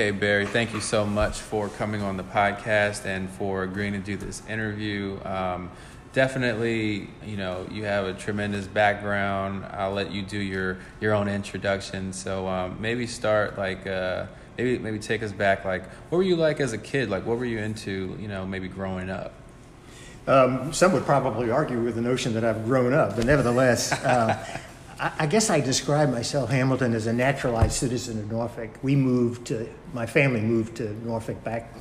Okay, Barry, thank you so much for coming on the podcast and for agreeing to do this interview. Um, definitely, you know, you have a tremendous background. I'll let you do your, your own introduction. So um, maybe start like, uh, maybe maybe take us back. Like, what were you like as a kid? Like, what were you into? You know, maybe growing up. Um, some would probably argue with the notion that I've grown up, but nevertheless, uh, I, I, guess I describe myself, Hamilton, as a naturalized citizen of Norfolk. We moved to, my family moved to Norfolk back,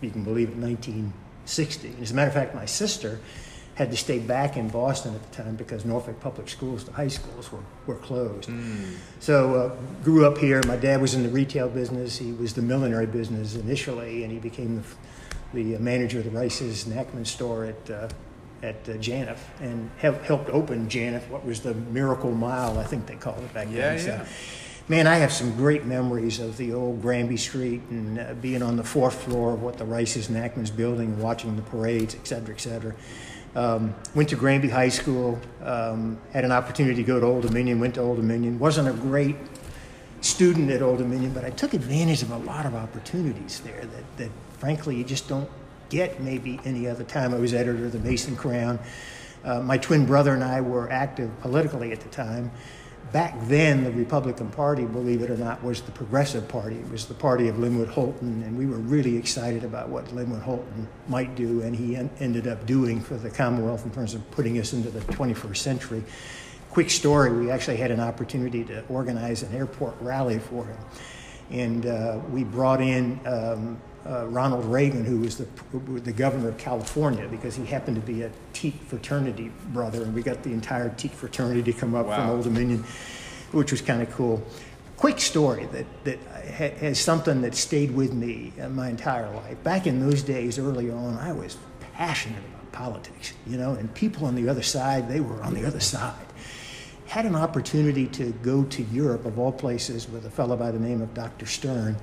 you can believe it, 1960. As a matter of fact, my sister had to stay back in Boston at the time because Norfolk public schools, the high schools, were, were closed. Mm. So uh, grew up here. My dad was in the retail business. He was the millinery business initially, and he became the, the manager of the Rice's Nachman store at uh, at uh, Janaf and helped open Janaf, what was the Miracle Mile, I think they called it back yeah, then. Yeah. So, man, I have some great memories of the old Granby Street and uh, being on the fourth floor of what the Rice's Nachman's building, watching the parades, et cetera, et cetera. Um, went to Granby High School, um, had an opportunity to go to Old Dominion, went to Old Dominion. Wasn't a great student at Old Dominion, but I took advantage of a lot of opportunities there that, that frankly, you just don't get maybe any other time. I was editor of the Mace and Crown. Uh, my twin brother and I were active politically at the time. Back then, the Republican Party, believe it or not, was the Progressive Party. It was the party of Linwood Holton, and we were really excited about what Linwood Holton might do, and he en- ended up doing for the Commonwealth in terms of putting us into the 21st century. Quick story we actually had an opportunity to organize an airport rally for him. And uh, we brought in um, uh, Ronald Reagan, who was the, the governor of California, because he happened to be a Teke fraternity brother, and we got the entire Teke fraternity to come up wow. from Old Dominion, which was kind of cool. Quick story that, that has something that stayed with me my entire life. Back in those days, early on, I was passionate about politics, you know, and people on the other side, they were on the other side. Had an opportunity to go to Europe, of all places, with a fellow by the name of Dr. Stern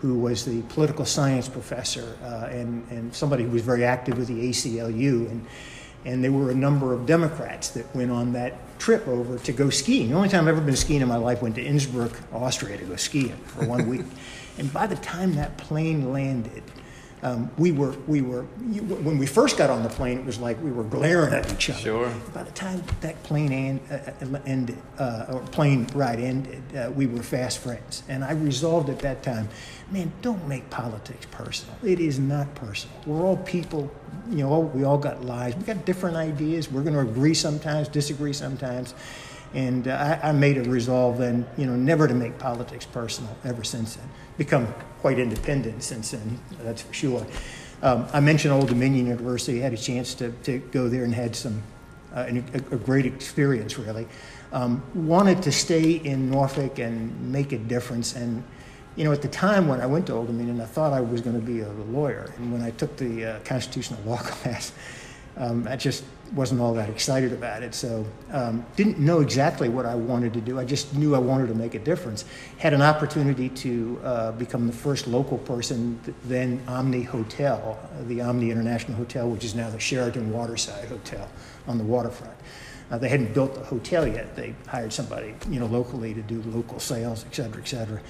who was the political science professor uh, and, and somebody who was very active with the ACLU. And, and there were a number of Democrats that went on that trip over to go skiing. The only time I've ever been skiing in my life went to Innsbruck, Austria to go skiing for one week. and by the time that plane landed, um, we were we were you, when we first got on the plane, it was like we were glaring at each other. Sure. By the time that plane end, uh, uh ended, uh, or plane ride ended, uh, we were fast friends. And I resolved at that time, man, don't make politics personal. It is not personal. We're all people. You know, we all got lives. We got different ideas. We're going to agree sometimes, disagree sometimes. And uh, I, I made a resolve then, you know, never to make politics personal ever since then. Become quite independent since then, that's for sure. Um, I mentioned Old Dominion University. I had a chance to, to go there and had some uh, a, a, great experience, really. Um, wanted to stay in Norfolk and make a difference. And, you know, at the time when I went to Old Dominion, I thought I was going to be a lawyer. And when I took the uh, constitutional law class, um, I just wasn't all that excited about it. So um, didn't know exactly what I wanted to do. I just knew I wanted to make a difference. Had an opportunity to uh, become the first local person, then Omni Hotel, the Omni International Hotel, which is now the Sheraton Waterside Hotel on the waterfront. Uh, they hadn't built the hotel yet. They hired somebody, you know, locally to do local sales, et cetera, et cetera.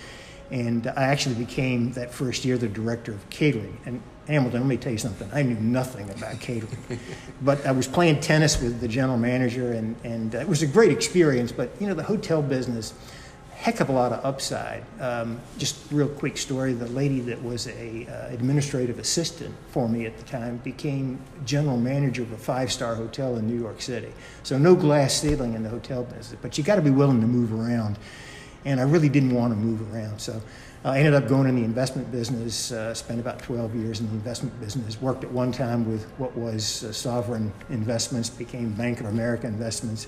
And I actually became that first year the director of catering. And Hamilton, let me tell you something. I knew nothing about catering, but I was playing tennis with the general manager, and and it was a great experience. But you know, the hotel business, heck of a lot of upside. Um, just real quick story: the lady that was a uh, administrative assistant for me at the time became general manager of a five-star hotel in New York City. So no glass ceiling in the hotel business, but you got to be willing to move around. And I really didn't want to move around, so I ended up going in the investment business, uh, spent about 12 years in the investment business, worked at one time with what was uh, Sovereign Investments, became Bank of America Investments.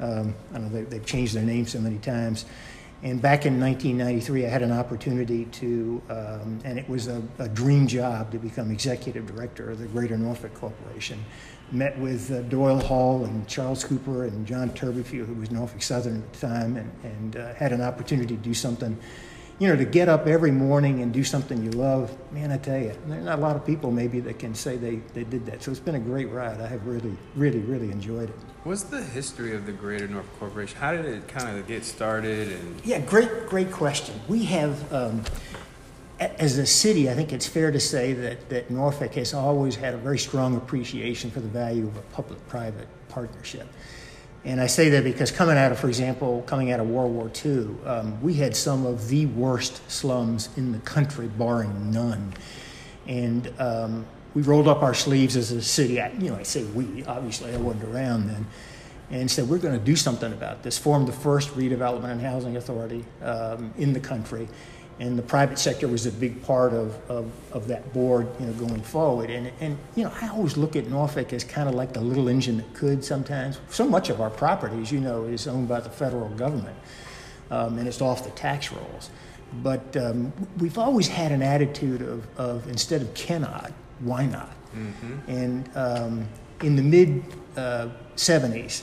Um, I know they, have changed their name so many times. And back in 1993, I had an opportunity to, um, and it was a, a, dream job to become executive director of the Greater Norfolk Corporation. Met with uh, Doyle Hall and Charles Cooper and John Turbyfield, who was Norfolk Southern at the time, and, and uh, had an opportunity to do something you know, to get up every morning and do something you love, man, I tell you, there's not a lot of people maybe that can say they, they did that. So it's been a great ride. I have really, really, really enjoyed it. What's the history of the Greater Norfolk Corporation? How did it kind of get started? And yeah, great, great question. We have um, as a city, I think it's fair to say that, that Norfolk has always had a very strong appreciation for the value of a public private partnership. And I say that because coming out of, for example, coming out of World War II, um, we had some of the worst slums in the country, barring none. And um, we rolled up our sleeves as a city. I, you know, I say we, obviously, I wasn't around then. And said, we're going to do something about this. Formed the first redevelopment and housing authority um, in the country and the private sector was a big part of, of, of, that board, you know, going forward. And, and, you know, I always look at Norfolk as kind of like the little engine that could sometimes. So much of our property, as you know, is owned by the federal government, um, and it's off the tax rolls. But um, we've always had an attitude of, of instead of cannot, why not? Mm-hmm. And um, in the mid uh, 70s,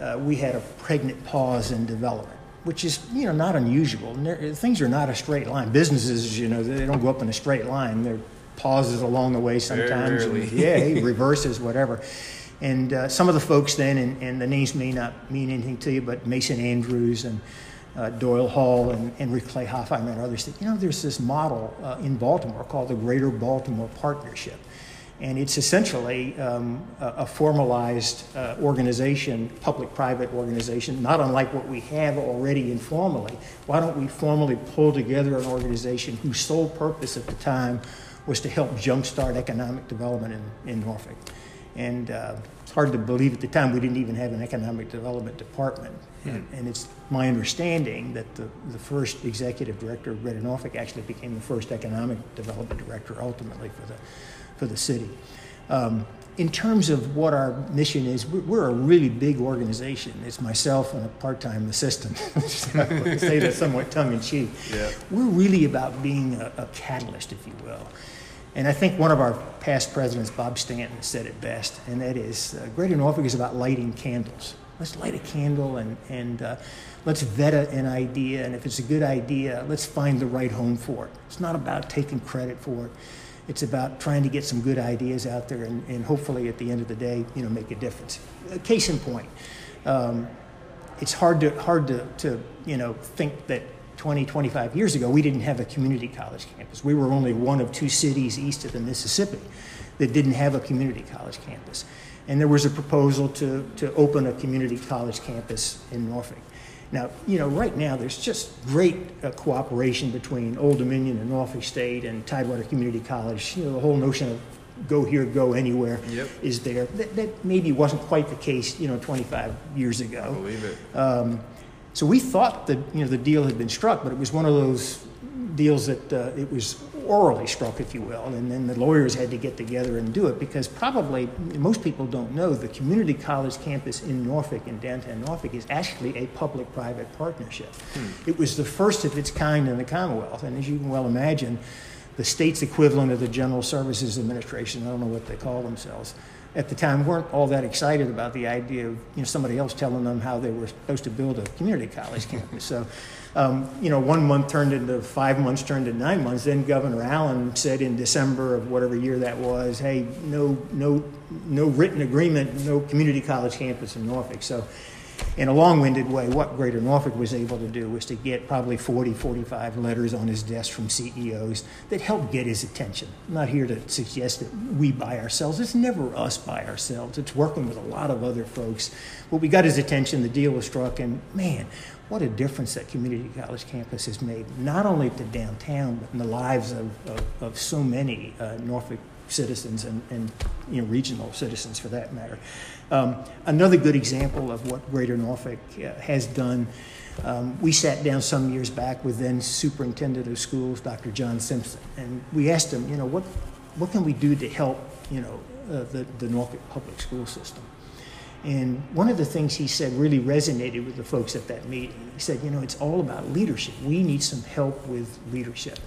uh, we had a pregnant pause in development which is you know not unusual. Things are not a straight line. Businesses, you know, they don't go up in a straight line. There are pauses along the way sometimes. And, yeah, reverses, whatever. And uh, some of the folks then, and, and, the names may not mean anything to you, but Mason Andrews and uh, Doyle Hall and Henry Clay Hoffheimer and others, you know, there's this model uh, in Baltimore called the Greater Baltimore Partnership and it's essentially um, a, a, formalized uh, organization, public-private organization, not unlike what we have already informally. Why don't we formally pull together an organization whose sole purpose at the time was to help jumpstart economic development in, in Norfolk? And uh, it's hard to believe at the time we didn't even have an economic development department. Hmm. And, and, it's my understanding that the, the first executive director of Greater Norfolk actually became the first economic development director ultimately for the for the city. Um, in terms of what our mission is, we're a really big organization. It's myself and a part-time assistant. I say that somewhat tongue-in-cheek. Yeah. We're really about being a, a, catalyst, if you will. And I think one of our past presidents, Bob Stanton, said it best, and that is, uh, Greater Norfolk is about lighting candles. Let's light a candle and, and uh, let's vet an idea, and if it's a good idea, let's find the right home for it. It's not about taking credit for it. It's about trying to get some good ideas out there and, and hopefully at the end of the day, you know, make a difference. case in point, um, it's hard to hard to, to you know think that 20, 25 years ago we didn't have a community college campus. We were only one of two cities east of the Mississippi that didn't have a community college campus. And there was a proposal to, to open a community college campus in Norfolk. Now, you know, right now there's just great uh, cooperation between Old Dominion and Norfolk State and Tidewater Community College. You know, the whole notion of go here, go anywhere yep. is there. That, that, maybe wasn't quite the case, you know, 25 years ago. I believe it. Um, so we thought that you know the deal had been struck, but it was one of those deals that uh, it was orally struck, if you will, and then the lawyers had to get together and do it because probably most people don't know the community college campus in Norfolk, in downtown Norfolk, is actually a public private partnership. Hmm. It was the first of its kind in the Commonwealth, and as you can well imagine, the state's equivalent of the General Services Administration, I don't know what they call themselves, at the time weren't all that excited about the idea of you know somebody else telling them how they were supposed to build a community college campus. So um, you know, one month turned into five months, turned into nine months. Then Governor Allen said in December of whatever year that was, "Hey, no, no, no written agreement, no community college campus in Norfolk." So, in a long-winded way, what Greater Norfolk was able to do was to get probably 40, 45 letters on his desk from CEOs that helped get his attention. I'm not here to suggest that we by ourselves. It's never us by ourselves. It's working with a lot of other folks. But we got his attention. The deal was struck, and man, what a difference that community college campus has made, not only to downtown, but in the lives of, of, of so many uh, Norfolk citizens and, and you know, regional citizens for that matter. Um, another good example of what Greater Norfolk uh, has done, um, we sat down some years back with then Superintendent of Schools, Dr. John Simpson, and we asked him, you know, what, what can we do to help, you know, uh, the, the Norfolk public school system? And one of the things he said really resonated with the folks at that meeting. He said, you know, it's all about leadership. We need some help with leadership.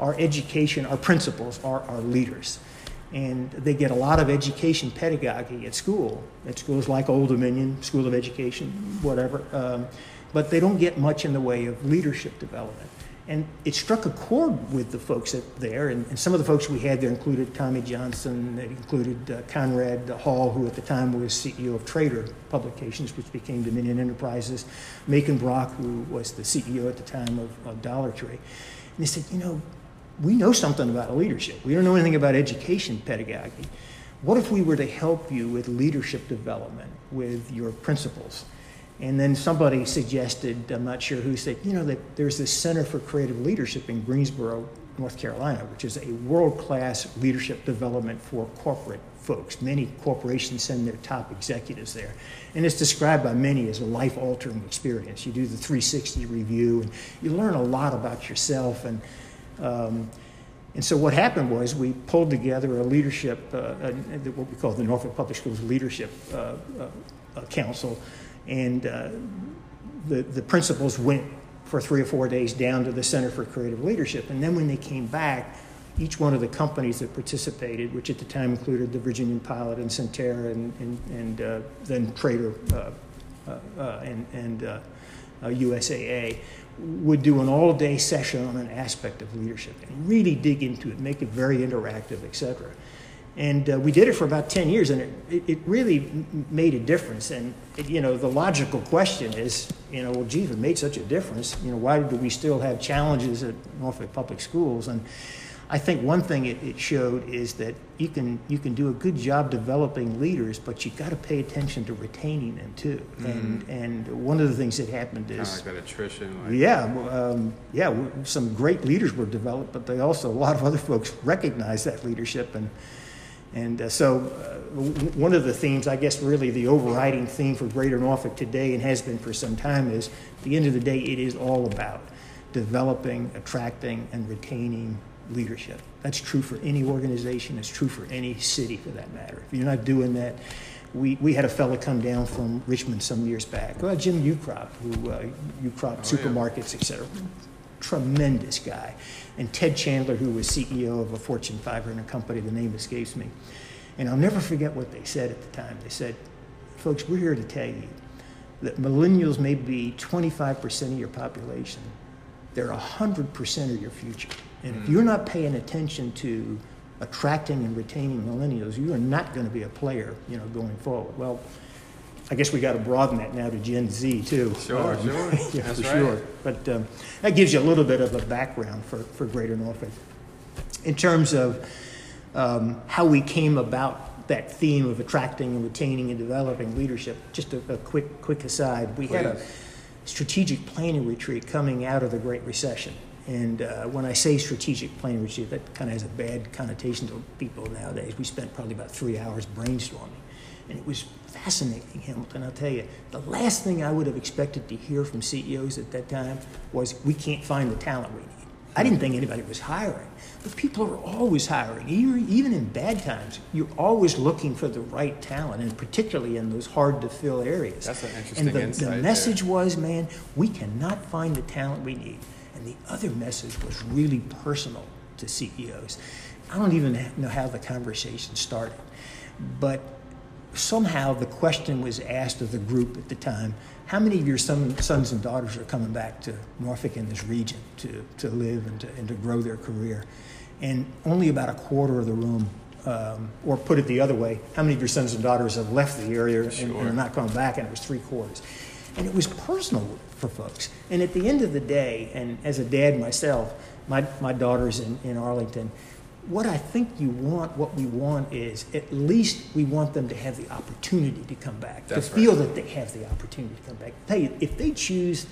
Our education, our principals are our leaders. And they get a lot of education pedagogy at school, at schools like Old Dominion, School of Education, whatever. Um, but they don't get much in the way of leadership development. And it struck a chord with the folks there. And, and, some of the folks we had there included Tommy Johnson, it included uh, Conrad Hall, who at the time was CEO of Trader Publications, which became Dominion Enterprises, Macon Brock, who was the CEO at the time of, of Dollar Tree. And they said, you know, we know something about leadership. We don't know anything about education pedagogy. What if we were to help you with leadership development, with your principles? And then somebody suggested, I'm not sure who said, you know, that there's this Center for Creative Leadership in Greensboro, North Carolina, which is a world class leadership development for corporate folks. Many corporations send their top executives there. And it's described by many as a life altering experience. You do the 360 review and you learn a lot about yourself. And, um, and so what happened was we pulled together a leadership, uh, a, what we call the Norfolk Public Schools Leadership uh, uh, Council and uh, the, the principals went for three or four days down to the Center for Creative Leadership. And then when they came back, each one of the companies that participated, which at the time included the Virginian Pilot and Sentara and, and, and uh, then Trader uh, uh, uh and, and USAA, uh, would do an all day session on an aspect of leadership and really dig into it, make it very interactive, et cetera. And uh, we did it for about 10 years, and it, it really made a difference. And, it, you know, the logical question is, you know, well, gee, if it made such a difference, you know, why do we still have challenges at Norfolk Public Schools? And I think one thing it, it showed is that you can, you can do a good job developing leaders, but you've got to pay attention to retaining them, too. Mm-hmm. And, and one of the things that happened is... Kind of like that attrition. Like yeah, um, yeah, some great leaders were developed, but they also, a lot of other folks recognized that leadership and and uh, so, uh, one of the themes, I guess, really the overriding theme for Greater Norfolk today and has been for some time is at the end of the day, it is all about developing, attracting, and retaining leadership. That's true for any organization, it's true for any city for that matter. If you're not doing that, we, we had a fellow come down from Richmond some years back, well, Jim Ukrop, who uh, Ukrop oh, supermarkets, yeah. et cetera. Tremendous guy and Ted Chandler, who was CEO of a Fortune 500 company, the name escapes me. And I'll never forget what they said at the time. They said, folks, we're here to tell you that millennials may be 25% of your population. They're 100% of your future. And if mm. you're not paying attention to attracting and retaining millennials, you are not going to be a player, you know, going forward. Well, I guess we got to broaden that now to Gen Z too. Sure, um, sure. yeah, That's for right. sure. But um, that gives you a little bit of a background for, for Greater Norfolk. In terms of um, how we came about that theme of attracting and retaining and developing leadership, just a, a quick quick aside. We Please. had a strategic planning retreat coming out of the Great Recession. And uh, when I say strategic planning retreat, that kind of has a bad connotation to people nowadays. We spent probably about three hours brainstorming and it was fascinating, Hamilton. I'll tell you, the last thing I would have expected to hear from CEOs at that time was, we can't find the talent we need. I didn't think anybody was hiring, but people are always hiring. Even in bad times, you're always looking for the right talent, and particularly in those hard to fill areas. That's an interesting and the, insight. the message there. was, man, we cannot find the talent we need. And the other message was really personal to CEOs. I don't even know how the conversation started, but somehow the question was asked of the group at the time how many of your son, sons and daughters are coming back to Norfolk in this region to, to live and to, and to grow their career? And only about a quarter of the room, um, or put it the other way, how many of your sons and daughters have left the area sure. and, and, are not coming back? And it was three quarters. And it was personal for folks. And at the end of the day, and as a dad myself, my, my daughter's in, in Arlington, what I think you want, what we want is at least we want them to have the opportunity to come back, That's to feel that they have the opportunity to come back. Tell you, if they choose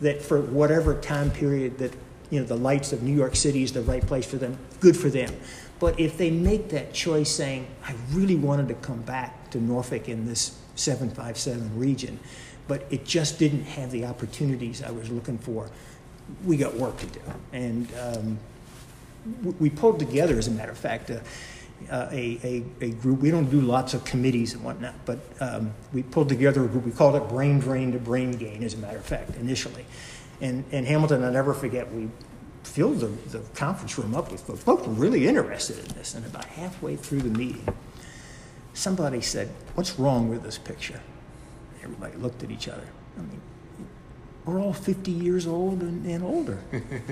that for whatever time period that you know the lights of New York City is the right place for them, good for them. But if they make that choice saying, I really wanted to come back to Norfolk in this 757 region, but it just didn't have the opportunities I was looking for, we got work to do. And um, we pulled together, as a matter of fact, uh, uh, a, a, a, group. We don't do lots of committees and whatnot, but um, we pulled together a group. We called it Brain Drain to Brain Gain, as a matter of fact, initially. And, and Hamilton, I'll never forget, we filled the, the conference room up with folks. Folks were really interested in this. And about halfway through the meeting, somebody said, What's wrong with this picture? Everybody looked at each other. I mean, we're all 50 years old and, and older.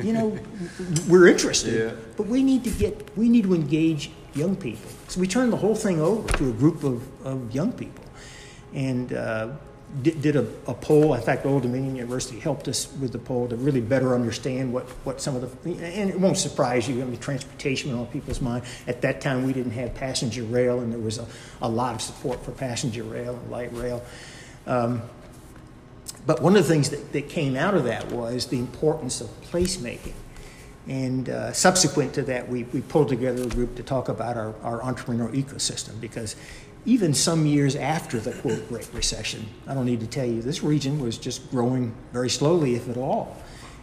you know, we're interested, yeah. but we need to get, we need to engage young people. So we turned the whole thing over to a group of, of young people. And uh, did, did a, a, poll. In fact, Old Dominion University helped us with the poll to really better understand what, what some of the, and it won't surprise you, I mean, transportation on people's mind. At that time, we didn't have passenger rail, and there was a, a lot of support for passenger rail and light rail. Um, but one of the things that, that came out of that was the importance of placemaking. And uh, subsequent to that, we, we pulled together a group to talk about our, our entrepreneurial ecosystem because even some years after the quote Great Recession, I don't need to tell you, this region was just growing very slowly, if at all.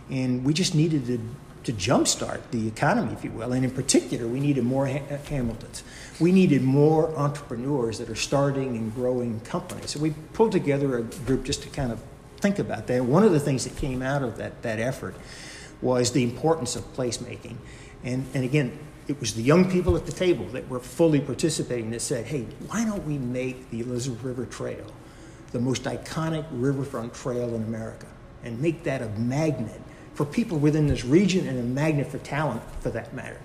And we just needed to, to jumpstart the economy, if you will. And in particular, we needed more ha- uh, Hamiltons. We needed more entrepreneurs that are starting and growing companies. So we pulled together a group just to kind of think about that. One of the things that came out of that, that effort was the importance of placemaking. And, and again, it was the young people at the table that were fully participating that said, hey, why don't we make the Elizabeth River Trail the most iconic riverfront trail in America and make that a magnet for people within this region and a magnet for talent for that matter?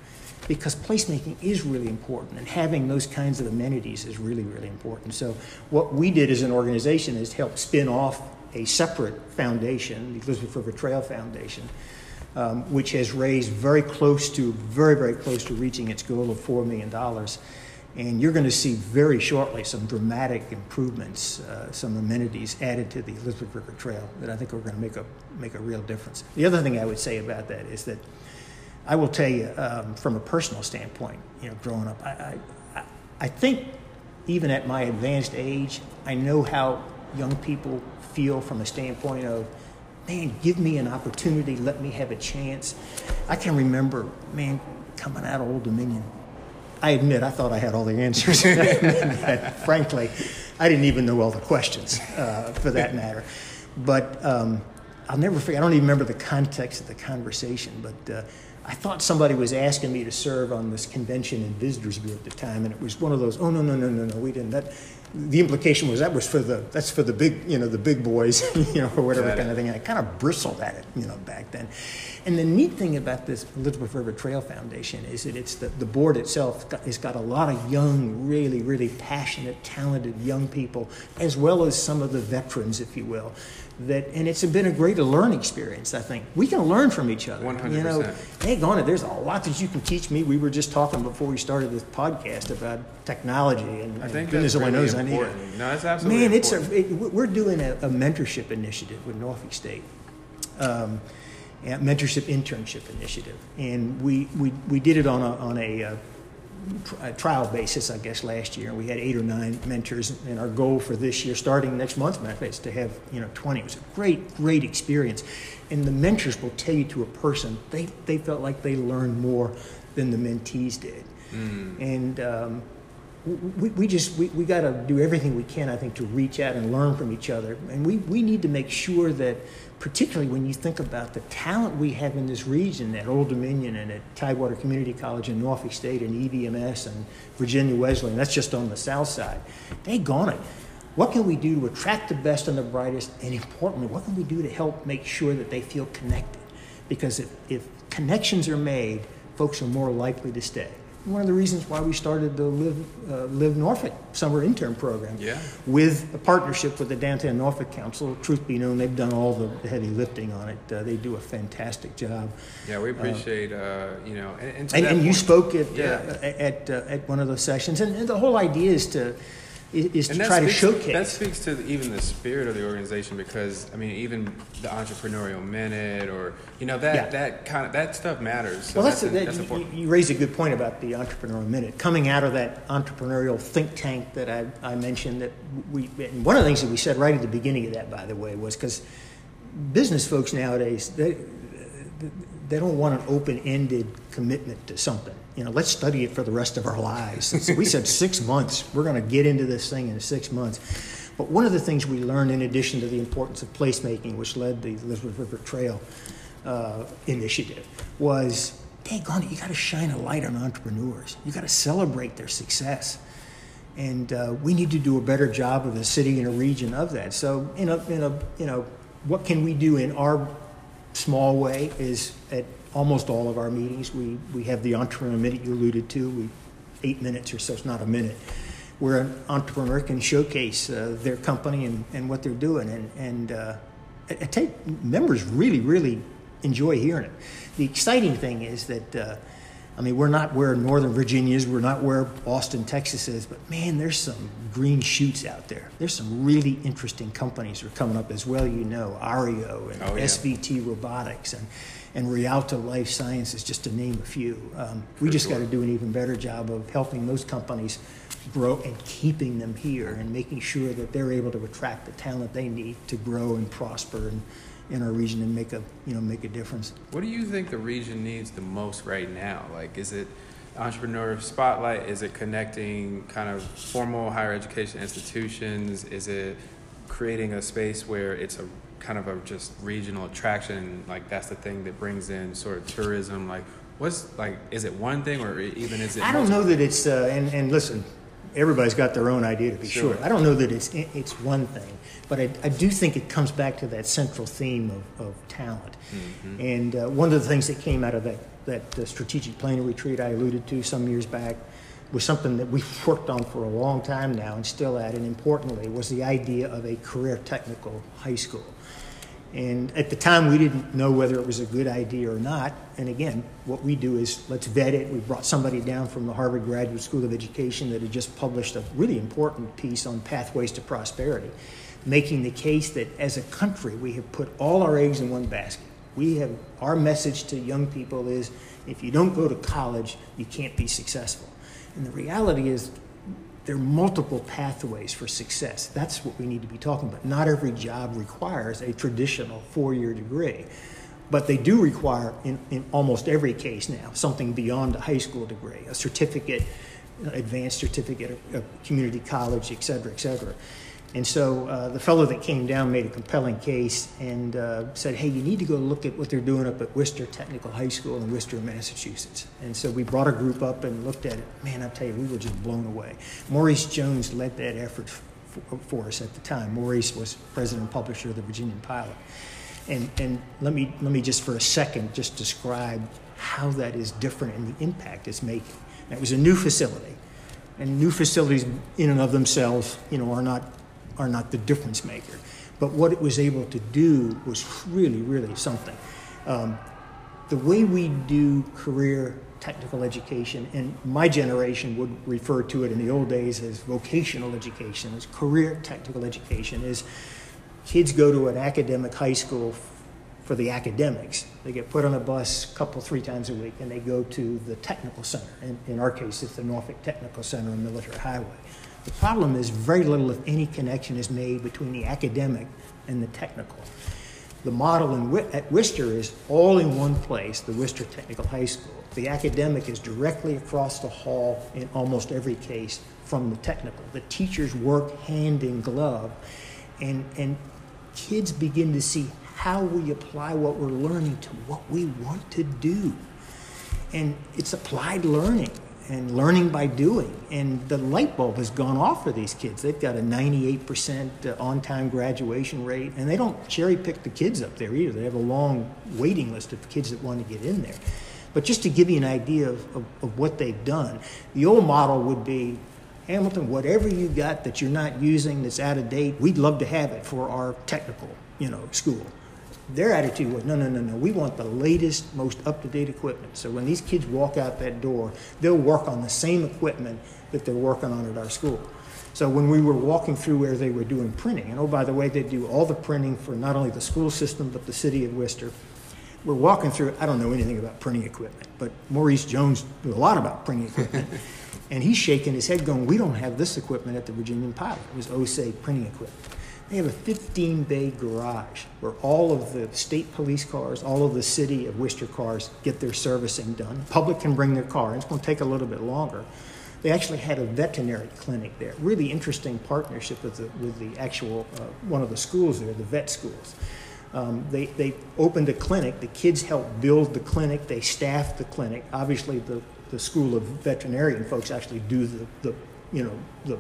Because placemaking is really important and having those kinds of amenities is really, really important. So, what we did as an organization is help spin off a separate foundation, the Elizabeth River Trail Foundation, um, which has raised very close to, very, very close to reaching its goal of $4 million. And you're going to see very shortly some dramatic improvements, uh, some amenities added to the Elizabeth River Trail that I think are going to make a, make a real difference. The other thing I would say about that is that I will tell you um, from a personal standpoint, you know, growing up, I, I, I think even at my advanced age, I know how young people feel from a standpoint of man, give me an opportunity, let me have a chance. I can remember, man, coming out of Old Dominion. I admit I thought I had all the answers. frankly, I didn't even know all the questions, uh, for that matter. But um, I'll never forget, I don't even remember the context of the conversation, but uh, I thought somebody was asking me to serve on this convention and visitors bureau at the time, and it was one of those, oh, no, no, no, no, no, we didn't. That, the implication was that was for the that's for the big you know the big boys you know or whatever kind of thing. And I kind of bristled at it you know back then. And the neat thing about this Elizabeth River Trail Foundation is that it's the, the board itself has got a lot of young, really, really passionate, talented young people, as well as some of the veterans, if you will, that and it's been a great learning experience i think. We can learn from each other 100%. you know. Hey gone there's a lot that you can teach me. We were just talking before we started this podcast about technology and, I think goodness only knows important. i need it no it's absolutely man it's a it, we're doing a, a, mentorship initiative with norfolk state. Um, mentorship internship initiative. And we, we, we did it on a, on a a trial basis, I guess, last year. We had eight or nine mentors, and our goal for this year, starting next month, is to have you know 20. It was a great, great experience, and the mentors will tell you to a person they they felt like they learned more than the mentees did, mm. and. Um, we, we just we, we got to do everything we can i think to reach out and learn from each other and we, we need to make sure that particularly when you think about the talent we have in this region at Old Dominion and at Tidewater Community College in Norfolk State and EVMS and Virginia Wesleyan, that's just on the south side. They gone it. What can we do to attract the best and the brightest? And importantly, what can we do to help make sure that they feel connected? Because if, if connections are made, folks are more likely to stay one of the reasons why we started the Live, uh, Live Norfolk summer intern program. Yeah. With a partnership with the Downtown Norfolk Council. Truth be known, they've done all the heavy lifting on it. Uh, they do a fantastic job. Yeah, we appreciate, uh, you know, and, and, and, and you spoke at, uh, yeah. at, uh, at one of those sessions. And the whole idea is to, is to try to showcase. That speaks to even the spirit of the organization because I mean, even the entrepreneurial minute or you know that yeah. that kind of that stuff matters. So well, that's, that's, that, that's important. You, raise a good point about the entrepreneurial minute coming out of that entrepreneurial think tank that I, I mentioned. That we one of the things that we said right at the beginning of that, by the way, was because business folks nowadays they they don't want an open-ended commitment to something you know, let's study it for the rest of our lives. So we said six months. We're going to get into this thing in six months. But one of the things we learned, in addition to the importance of placemaking, which led the Elizabeth River Trail uh, initiative, was, dang on it, you got to shine a light on entrepreneurs. You got to celebrate their success. And uh, we need to do a better job of the city and a region of that. So, in a, in a, you know, what can we do in our small way is at almost all of our meetings. We, we have the entrepreneur minute you alluded to, we, eight minutes or so, it's not a minute. where an entrepreneur can showcase uh, their company and, and what they're doing. And, and uh, I, I take members really, really enjoy hearing it. The exciting thing is that, uh, I mean, we're not where Northern Virginia is, we're not where Austin, Texas is, but man, there's some green shoots out there. There's some really interesting companies that are coming up as well, you know, Ario and Oh, yeah. SVT Robotics and, and ReAlta Life Sciences, just to name a few. Um, we just got to do an even better job of helping those companies grow and keeping them here and making sure that they're able to attract the talent they need to grow and prosper in, in our region and make a you know make a difference. What do you think the region needs the most right now? Like, is it entrepreneur spotlight? Is it connecting kind of formal higher education institutions? Is it creating a space where it's a kind of a just regional attraction? Like, that's the thing that brings in sort of tourism. Like, what's like, is it one thing or even is it? I don't multiple? know that it's uh, and and listen, everybody's got their own idea to be Sure. sure. I don't know that it's it's one thing, but I, I do think it comes back to that central theme of, of talent. Mm-hmm. And uh, one of the things that came out of that that uh, strategic planning retreat I alluded to some years back was something that we've worked on for a long time now and still at, and importantly was the idea of a career technical high school. And at the time, we didn't know whether it was a good idea or not. And again, what we do is let's vet it. We brought somebody down from the Harvard Graduate School of Education that had just published a really important piece on pathways to prosperity, making the case that as a country, we have put all our eggs in one basket. We have our message to young people is if you don't go to college, you can't be successful. And the reality is, there are multiple pathways for success. That's what we need to be talking about. Not every job requires a traditional four year degree, but they do require, in, in almost every case now, something beyond a high school degree, a certificate, advanced certificate, a, community college, et cetera, et cetera. And so uh, the fellow that came down made a compelling case and uh, said, hey, you need to go look at what they're doing up at Worcester Technical High School in Worcester, Massachusetts. And so we brought a group up and looked at it. Man, I tell you, we were just blown away. Maurice Jones led that effort for, for us at the time. Maurice was president and publisher of the Virginian Pilot. And, and let, me, let me just for a second just describe how that is different and the impact it's making. It was a new facility and new facilities in and of themselves, you know, are not are not the difference maker. But what it was able to do was really, really something. Um, the way we do career technical education, and my generation would refer to it in the old days as vocational education, as career technical education, is kids go to an academic high school for the academics. They get put on a bus a couple, three times a week, and they go to the technical center. In, in our case, it's the Norfolk Technical Center on Military Highway. The problem is very little, if any, connection is made between the academic and the technical. The model in, at Worcester is all in one place, the Worcester Technical High School. The academic is directly across the hall in almost every case from the technical. The teachers work hand in glove, and, and kids begin to see how we apply what we're learning to what we want to do. And it's applied learning and learning by doing. And the light bulb has gone off for these kids. They've got a 98% on time graduation rate, and they don't cherry pick the kids up there either. They have a long waiting list of kids that want to get in there. But just to give you an idea of, of, of what they've done, the old model would be Hamilton, whatever you got that you're not using that's out of date, we'd love to have it for our technical, you know, school. Their attitude was, no, no, no, no, we want the latest, most up-to-date equipment. So when these kids walk out that door, they'll work on the same equipment that they're working on at our school. So when we were walking through where they were doing printing, and oh, by the way, they do all the printing for not only the school system, but the city of Worcester. We're walking through, I don't know anything about printing equipment, but Maurice Jones knew a lot about printing equipment. and he's shaking his head going, we don't have this equipment at the Virginian Pilot. It was OSA printing equipment. They have a 15 bay garage where all of the state police cars, all of the city of Worcester cars get their servicing done. Public can bring their car, and it's going to take a little bit longer. They actually had a veterinary clinic there. Really interesting partnership with the, with the actual, uh, one of the schools there, the vet schools. Um, they, they opened a clinic. The kids helped build the clinic. They staffed the clinic. Obviously, the, the school of veterinarian folks actually do the, the you know, the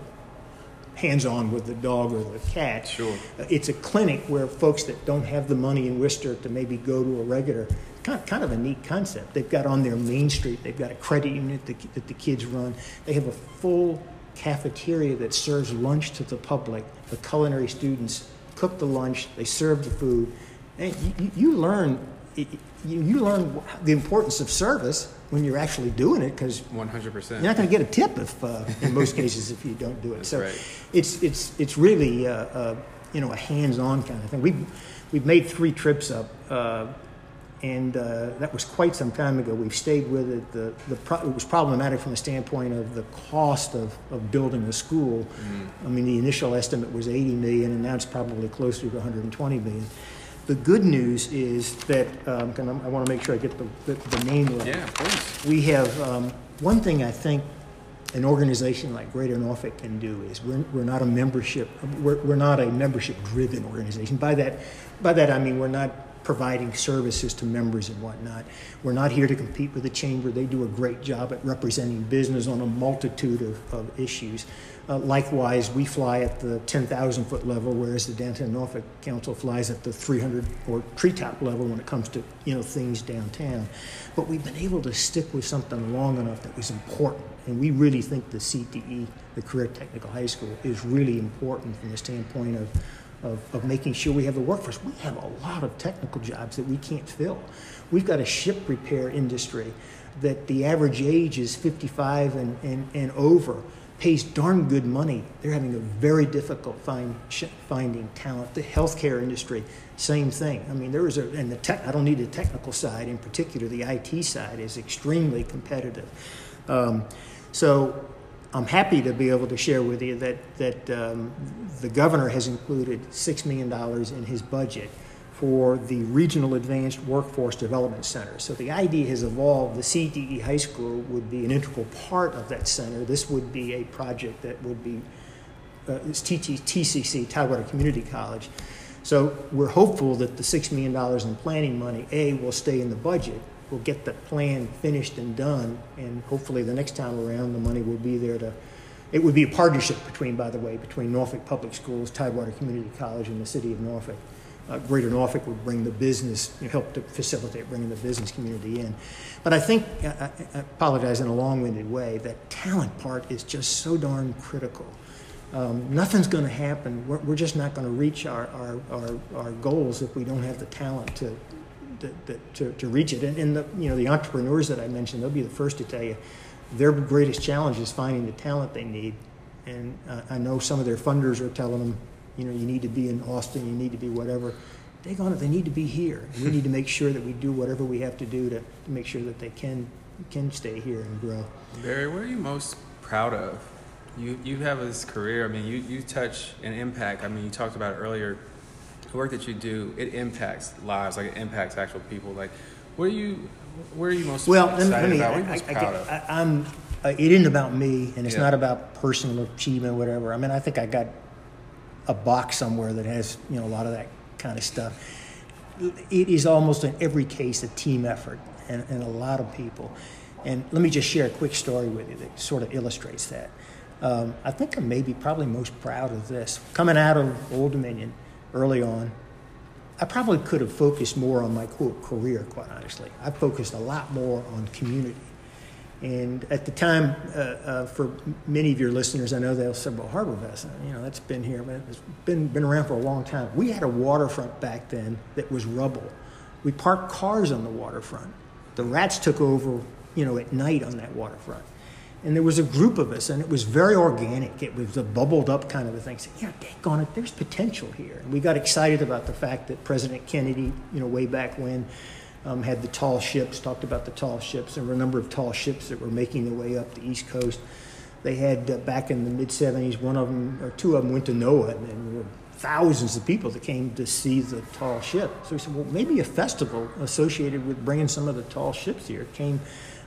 hands-on with the dog or the cat. Sure. It's a clinic where folks that don't have the money in Worcester to maybe go to a regular, kind, kind of a neat concept. They've got on their main street, they've got a credit unit that, that the kids run. They have a full cafeteria that serves lunch to the public. The culinary students cook the lunch, they serve the food, and you, you learn you learn the importance of service when you're actually doing it because 100%. You're not going to get a tip if, uh, in most cases, if you don't do it. That's so right. it's it's it's really uh, uh, you know a hands-on kind of thing. We've we've made three trips up, uh, and uh, that was quite some time ago. We've stayed with it. The the pro- it was problematic from the standpoint of the cost of, of building a school. I mean, the initial estimate was 80 million, and now it's probably closer to 120 million. The good news is that um, and I'm- I want to make sure I get the, the, the name right. Yeah, of course. we have um, one thing I think an organization like Greater Norfolk can do is we're, we're not a membership we're, we're not a membership driven organization. By that by that I mean we're not providing services to members and whatnot. We're not here to compete with the chamber. They do a great job at representing business on a multitude of, of issues uh, likewise we fly at the 10,000 foot level whereas the downtown Norfolk Council flies at the 300 or treetop level when it comes to you know things downtown but we've been able to stick with something long enough that was important. And we really think the CTE, the Career Technical High School, is really important from the standpoint of, of, of making sure we have the workforce. We have a lot of technical jobs that we can't fill. We've got a ship repair industry that the average age is 55 and, and, and over pays darn good money. They're having a very difficult find, finding talent. The healthcare industry, same thing. I mean, there is a, and the tech, I don't need the technical side in particular, the IT side is extremely competitive. Um, so I'm happy to be able to share with you that, that um, the governor has included $6 million in his budget for the Regional Advanced Workforce Development Center. So the idea has evolved. The CTE High School would be an integral part of that center. This would be a project that would be, uh, it's TCC, Tidewater Community College. So we're hopeful that the $6 million in planning money, A, will stay in the budget. We'll get the plan finished and done, and hopefully the next time around, the money will be there to, it would be a partnership between, by the way, between Norfolk Public Schools, Tidewater Community College, and the city of Norfolk. Uh, Greater Norfolk would bring the business, you know, help to facilitate bringing the business community in. But I think, I, I I apologize in a long-winded way, that talent part is just so darn critical. Um, nothing's going to happen. We're, we're just not going to reach our, our, our, our goals if we don't have the talent to, to, to, to reach it. And, and the, you know, the entrepreneurs that I mentioned, they'll be the first to tell you their greatest challenge is finding the talent they need. And uh, I know some of their funders are telling them, you know, you need to be in Austin, you need to be whatever. They on it, they need to be here. We need to make sure that we do whatever we have to do to, to make sure that they can can stay here and grow. Barry, what are you most proud of? You you have this career. I mean, you you touch and impact. I mean, you talked about it earlier. The work that you do, it impacts lives. Like it impacts actual people. Like, what are you? Where are you most Well, let me, excited let me about? I, What are you most I, proud I, of? I, I'm, uh, it isn't about me and it's Yeah. not about personal achievement, or whatever. I mean, I think I got a box somewhere that has, you know, a lot of that kind of stuff. It is almost in every case a team effort and, and a lot of people. And let me just share a quick story with you that sort of illustrates that. Um, I think I'm maybe probably most proud of this. Coming out of Old Dominion early on, I probably could have focused more on my career, quite honestly. I focused a lot more on community. And at the time, uh, uh, for many of your listeners, I know they'll say, well, Harbor Fest, you know, that's been here, it's been, been around for a long time. We had a waterfront back then that was rubble. We parked cars on the waterfront. The rats took over, you know, at night on that waterfront. And there was a group of us, and it was very organic. It was a bubbled up kind of a thing. Said, yeah, dang on it, there's potential here. And we got excited about the fact that President Kennedy, you know, way back when, um, had the tall ships, talked about the tall ships. There were a number of tall ships that were making their way up the East Coast. They had, uh, back in the mid 70s, one of them, or two of them went to NOAA, and there were thousands of people that came to see the tall ship. So we said, well, maybe a festival associated with bringing some of the tall ships here came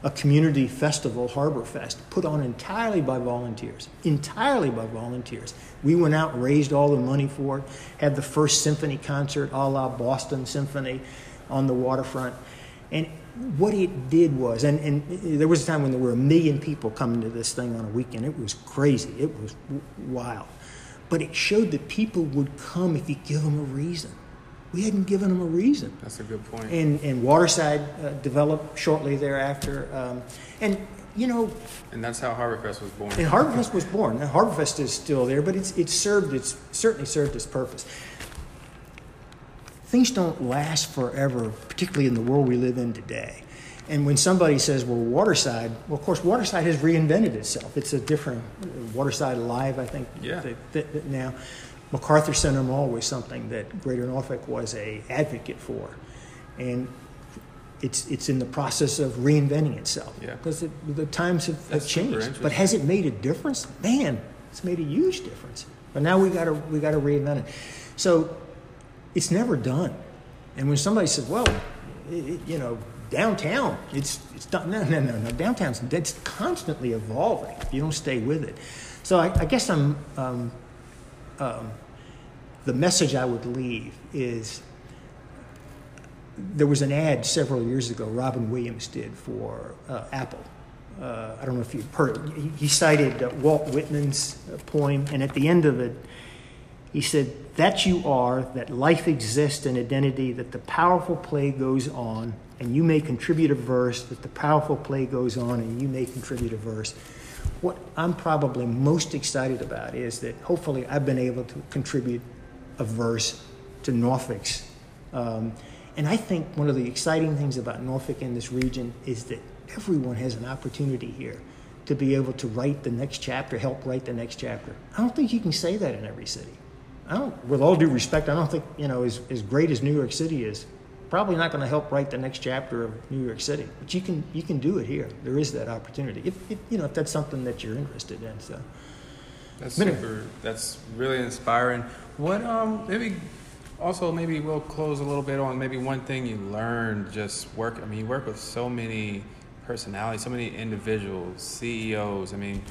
a community festival, Harbor Fest, put on entirely by volunteers, entirely by volunteers. We went out, raised all the money for it, had the first symphony concert a la Boston Symphony on the waterfront. And what it did was, and, and there was a time when there were a million people coming to this thing on a weekend. It was crazy, it was wild. But it showed that people would come if you give them a reason. We hadn't given them a reason That's a good point. and, and Waterside uh, developed shortly thereafter. Um, and you know, And that's how Harborfest was born. and Harborfest was born. Now, Harborfest is still there, but it's it's served its certainly served its purpose. Things don't last forever, particularly in the world we live in today. And when somebody says, "Well, Waterside," well, of course, Waterside has reinvented itself. It's a different Waterside Live, I think. Yeah. That, that, that now, MacArthur Center Mall was something that Greater Norfolk was a advocate for, and it's it's in the process of reinventing itself. Yeah. Because it, the times have, have changed. But has it made a difference? Man, it's made a huge difference. But now we got to we got to reinvent it. So it's never done. And when somebody says, "Well, it, you know, downtown, it's it's done," no, no, no, no. Downtown's it's constantly evolving. If you don't stay with it, so I, I guess I'm. Um, um, the message I would leave is there was an ad several years ago Robin Williams did for uh, Apple. Uh, I don't know if you've heard. He, he cited uh, Walt Whitman's uh, poem, and at the end of it, he said, That you are, that life exists in identity, that the powerful play goes on, and you may contribute a verse, that the powerful play goes on, and you may contribute a verse. What I'm probably most excited about is that hopefully I've been able to contribute a verse to Norfolk's. Um, and I think one of the exciting things about Norfolk and this region is that everyone has an opportunity here to be able to write the next chapter, help write the next chapter. I don't think you can say that in every city. I don't, with all due respect, I don't think, you know, as, as great as New York City is, probably not going to help write the next chapter of New York City. But you can, you can do it here. There is that opportunity. If, if you know, if that's something that you're interested in. So. That's super. That's really inspiring. What um maybe also maybe we'll close a little bit on maybe one thing you learned just work. I mean, you work with so many personalities, so many individuals, CEOs. I mean,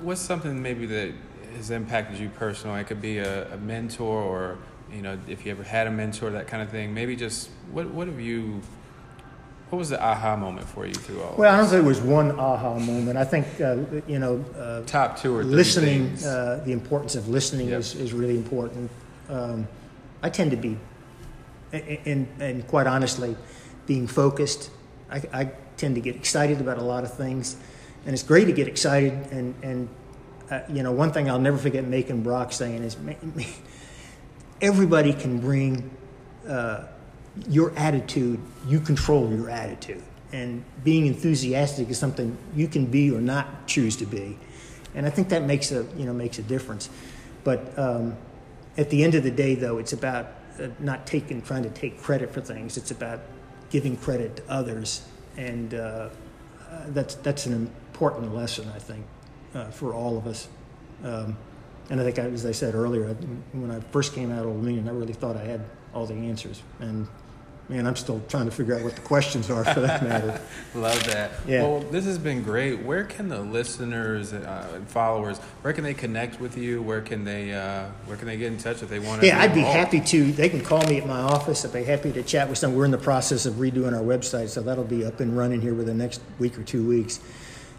what's something maybe that has impacted you personally? It could be a, a mentor or you know if you ever had a mentor, that kind of thing. Maybe just what what have you? What was the aha moment for you through all? Well, I don't think it was one aha moment. I think, uh, you know, uh, top two or three listening, uh, the importance of listening Yep. is, is really important. Um, I tend to be, and, and quite honestly, being focused. I, I tend to get excited about a lot of things, and it's great to get excited. And, and uh, you know, one thing I'll never forget Macon Brock saying is, "Ma- ma- everybody can bring uh, your attitude. You control your attitude, and being enthusiastic is something you can be or not choose to be. And I think that makes a you know makes a difference. But um, at the end of the day, though, it's about uh, not taking trying to take credit for things. It's about giving credit to others, and uh, uh, that's that's an important lesson I think uh, for all of us. Um, and I think, I, as I said earlier, when I first came out of Old Dominion, I really thought I had all the answers. And man, I'm still trying to figure out what the questions are for that matter. Love that. Yeah. Well, this has been great. Where can the listeners uh, and followers? Where can they connect with you? Where can they? Uh, where can they get in touch if they want to? Yeah, I'd be happy to. They can call me at my office. I'd be happy to chat with them. We're in the process of redoing our website, so that'll be up and running here within the next week or two weeks.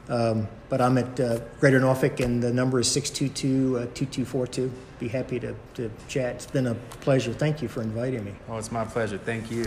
Um, but I'm at uh, Greater Norfolk, and the number is 622 uh, 2242. Be happy to, to chat. It's been a pleasure. Thank you for inviting me. Oh, it's my pleasure. Thank you.